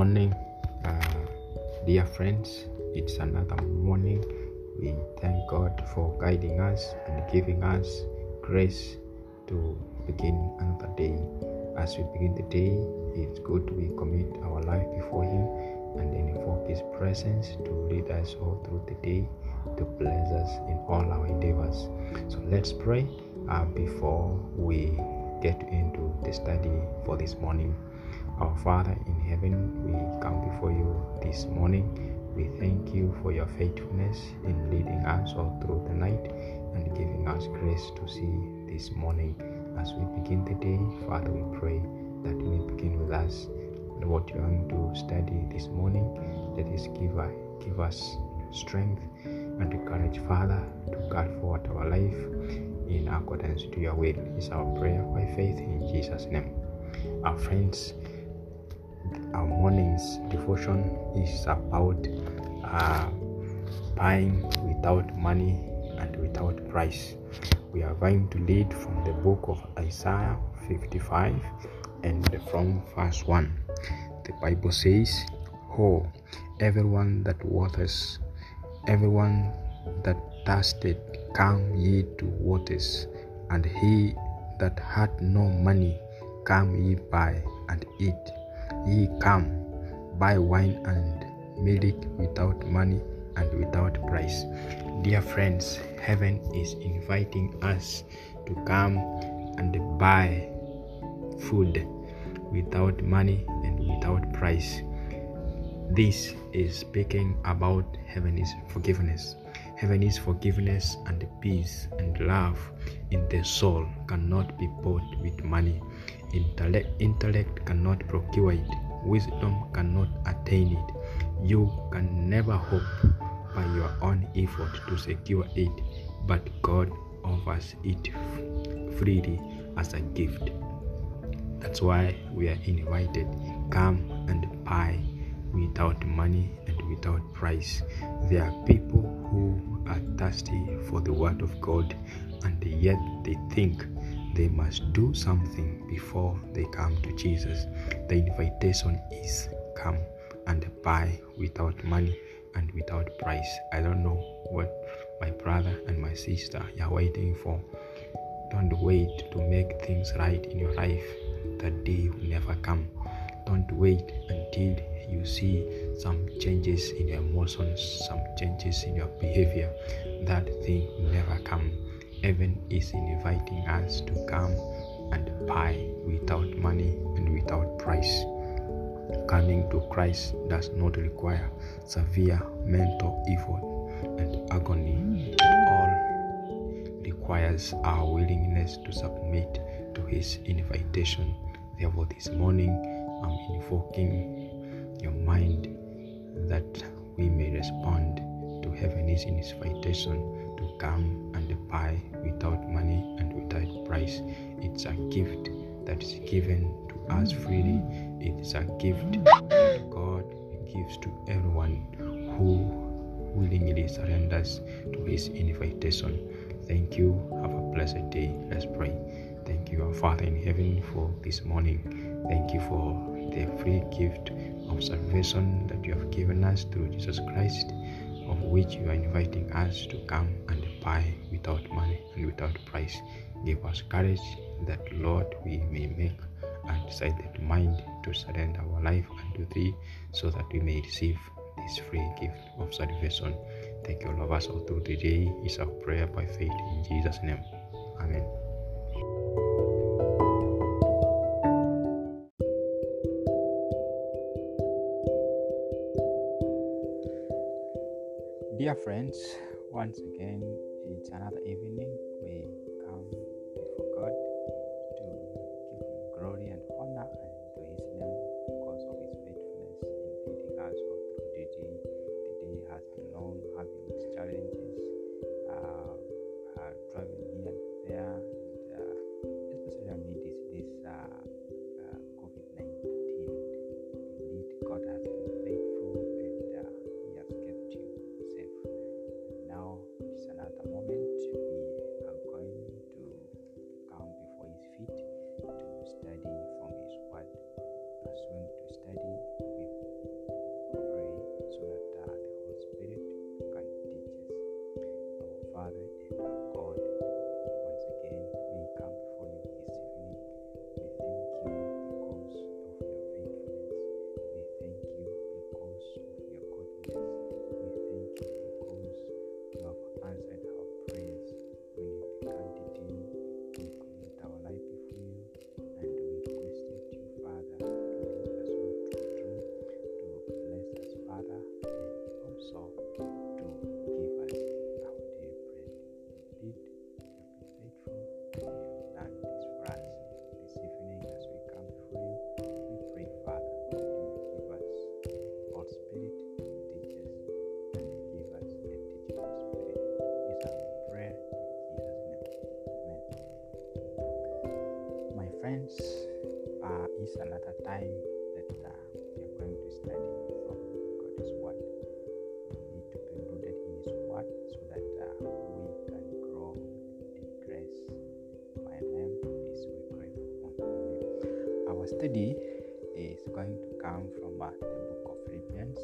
morning, uh, dear friends. It's another morning. We thank God for guiding us and giving us grace to begin another day. As we begin the day, it's good we commit our life before Him and then invoke His presence to lead us all through the day, to bless us in all our endeavors. So let's pray uh, before we get into the study for this morning. Our Father in heaven, we come before you this morning. We thank you for your faithfulness in leading us all through the night and giving us grace to see this morning. As we begin the day, Father, we pray that you begin with us. and What you going to study this morning, let us give, give us strength and courage, Father, to guard forward our life in accordance to your will. Is our prayer by faith in Jesus' name. Our friends, our morning's devotion is about uh, buying without money and without price. We are going to read from the book of Isaiah 55 and from verse 1. The Bible says, Ho, everyone that waters, everyone that thirsted, come ye to waters, and he that had no money, come ye buy and eat. Ye come, buy wine and milk without money and without price. Dear friends, heaven is inviting us to come and buy food without money and without price. This is speaking about heaven's forgiveness. Heaven's forgiveness and peace and love in the soul cannot be bought with money. Intellect, intellect cannot procure it. Wisdom cannot attain it. You can never hope by your own effort to secure it, but God offers it freely as a gift. That's why we are invited. Come and buy without money and without price. There are people who are thirsty for the Word of God, and yet they think they must do something before they come to Jesus. The invitation is come and buy without money and without price. I don't know what my brother and my sister are waiting for. Don't wait to make things right in your life. That day will never come. Don't wait until you see some changes in your emotions, some changes in your behavior. That thing will never come. Heaven is inviting us to come and buy without money and without price. Coming to Christ does not require severe mental effort and agony. All requires our willingness to submit to His invitation. Therefore, this morning I'm invoking your mind that we may respond to heaven's invitation come and buy without money and without price. It's a gift that is given to us freely. It is a gift that God gives to everyone who willingly surrenders to His invitation. Thank you. Have a blessed day. Let's pray. Thank you, our Father in heaven, for this morning. Thank you for the free gift of salvation that you have given us through Jesus Christ, of which you are inviting us to come and buy without money and without price. Give us courage that, Lord, we may make a decided mind to surrender our life unto Thee so that we may receive this free gift of salvation. Thank you, all of us, all through the day. Is our prayer by faith in Jesus' name. Amen. Dear friends, once again, it's another evening. Study is going to come from uh, the book of Philippians,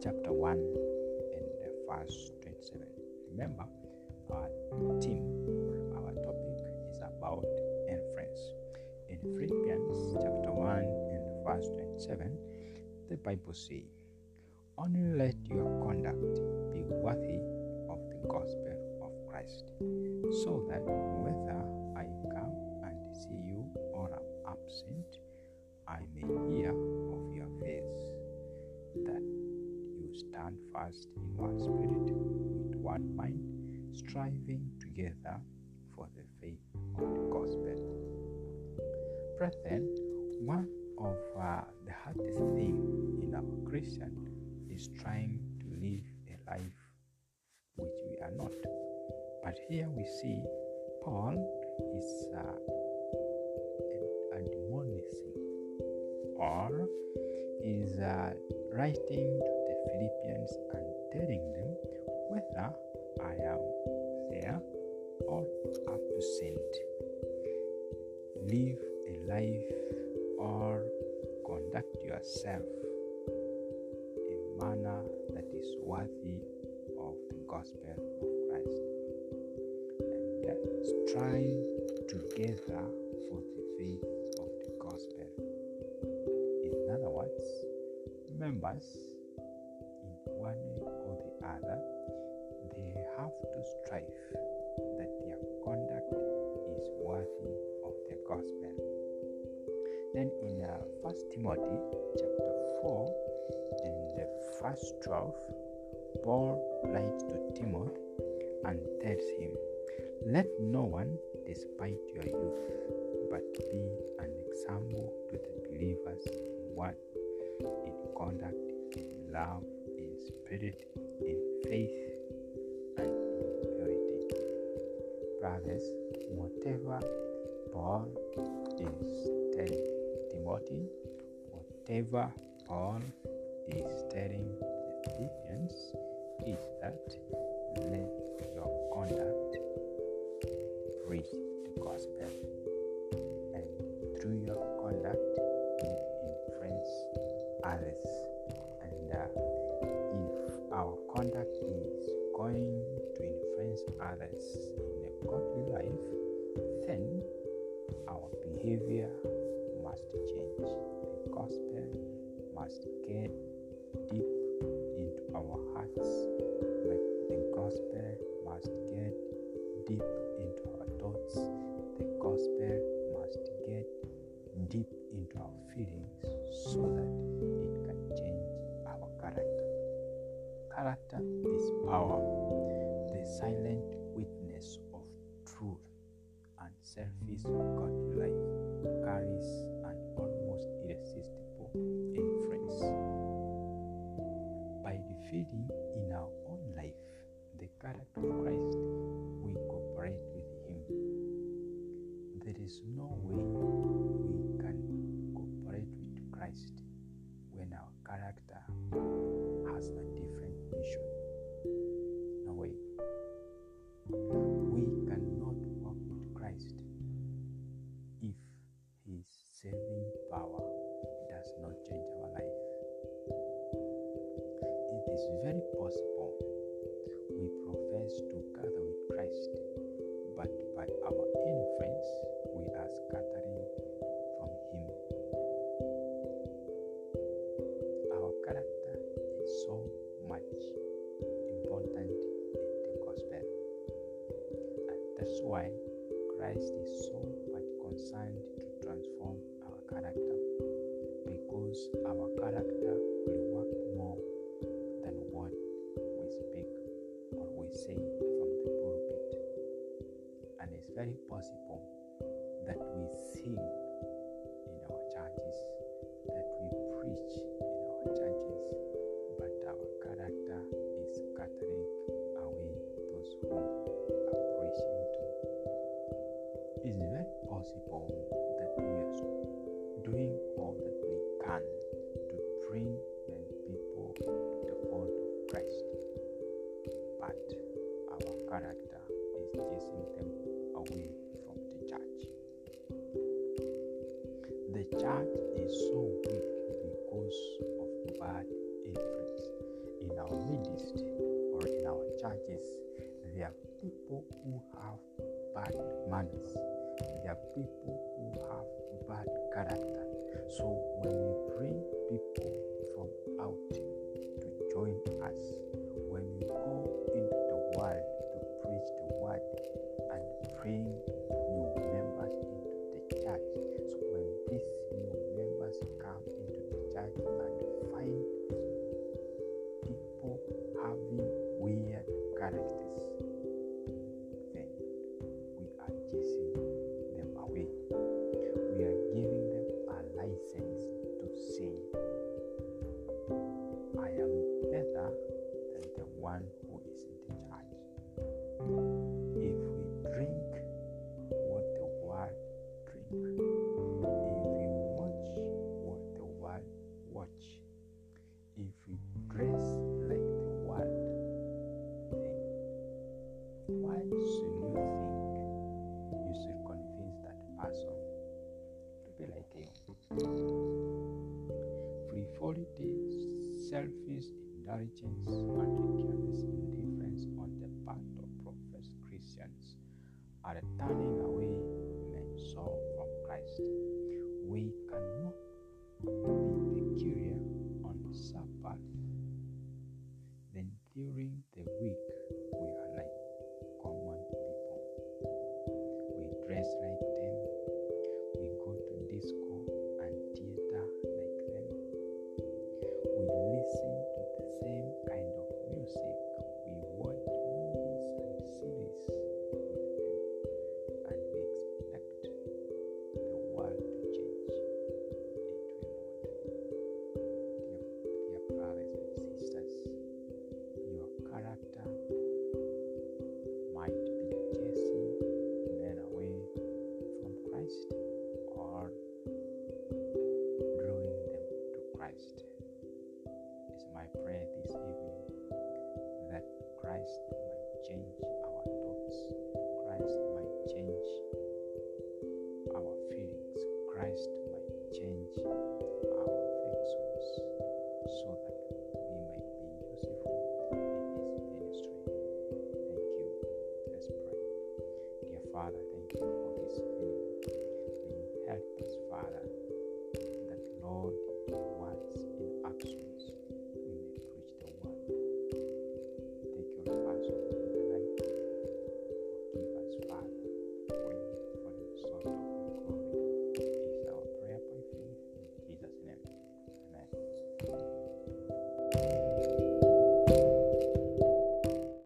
chapter 1, and verse 27. Remember, our theme or our topic is about inference. In Philippians chapter 1 and verse 27, the Bible says, Only let your conduct be worthy of the gospel of Christ, so that whether I come and see you or am absent, I may hear of your faith, that you stand fast in one spirit, with one mind, striving together for the faith of the gospel. Brethren, one of uh, the hardest things in our Christian is trying to live a life which we are not. But here we see Paul is uh, or is uh, writing to the Philippians and telling them whether I am there or absent. Live a life or conduct yourself in a manner that is worthy of the gospel of Christ and uh, strive together for the faith members in one way or the other, they have to strive that their conduct is worthy of the gospel. Then in uh, First Timothy chapter 4 and the verse 12, Paul writes to Timothy and tells him, Let no one despite your youth, but be an example to the believers in word, in conduct, in love, in spirit, in faith, and in purity. Brothers, whatever Paul is telling Timothy, whatever Paul is telling the Philippians is that let your conduct preach the gospel, and through your others. And uh, if our conduct is going to influence others in a godly life, then our behavior must change. The gospel must get deep into our hearts. The gospel must get deep into our thoughts. The gospel must get deep into our feelings so that Character is power, the silent witness of truth and service of why Christ is so much concerned who have bad manners. There are people who have bad character. So when we bring people from out to join us, when we go into the world to preach the word and bring Selfish indulgence and careless indifference on the part of professed Christians are turning away men so from Christ. Father.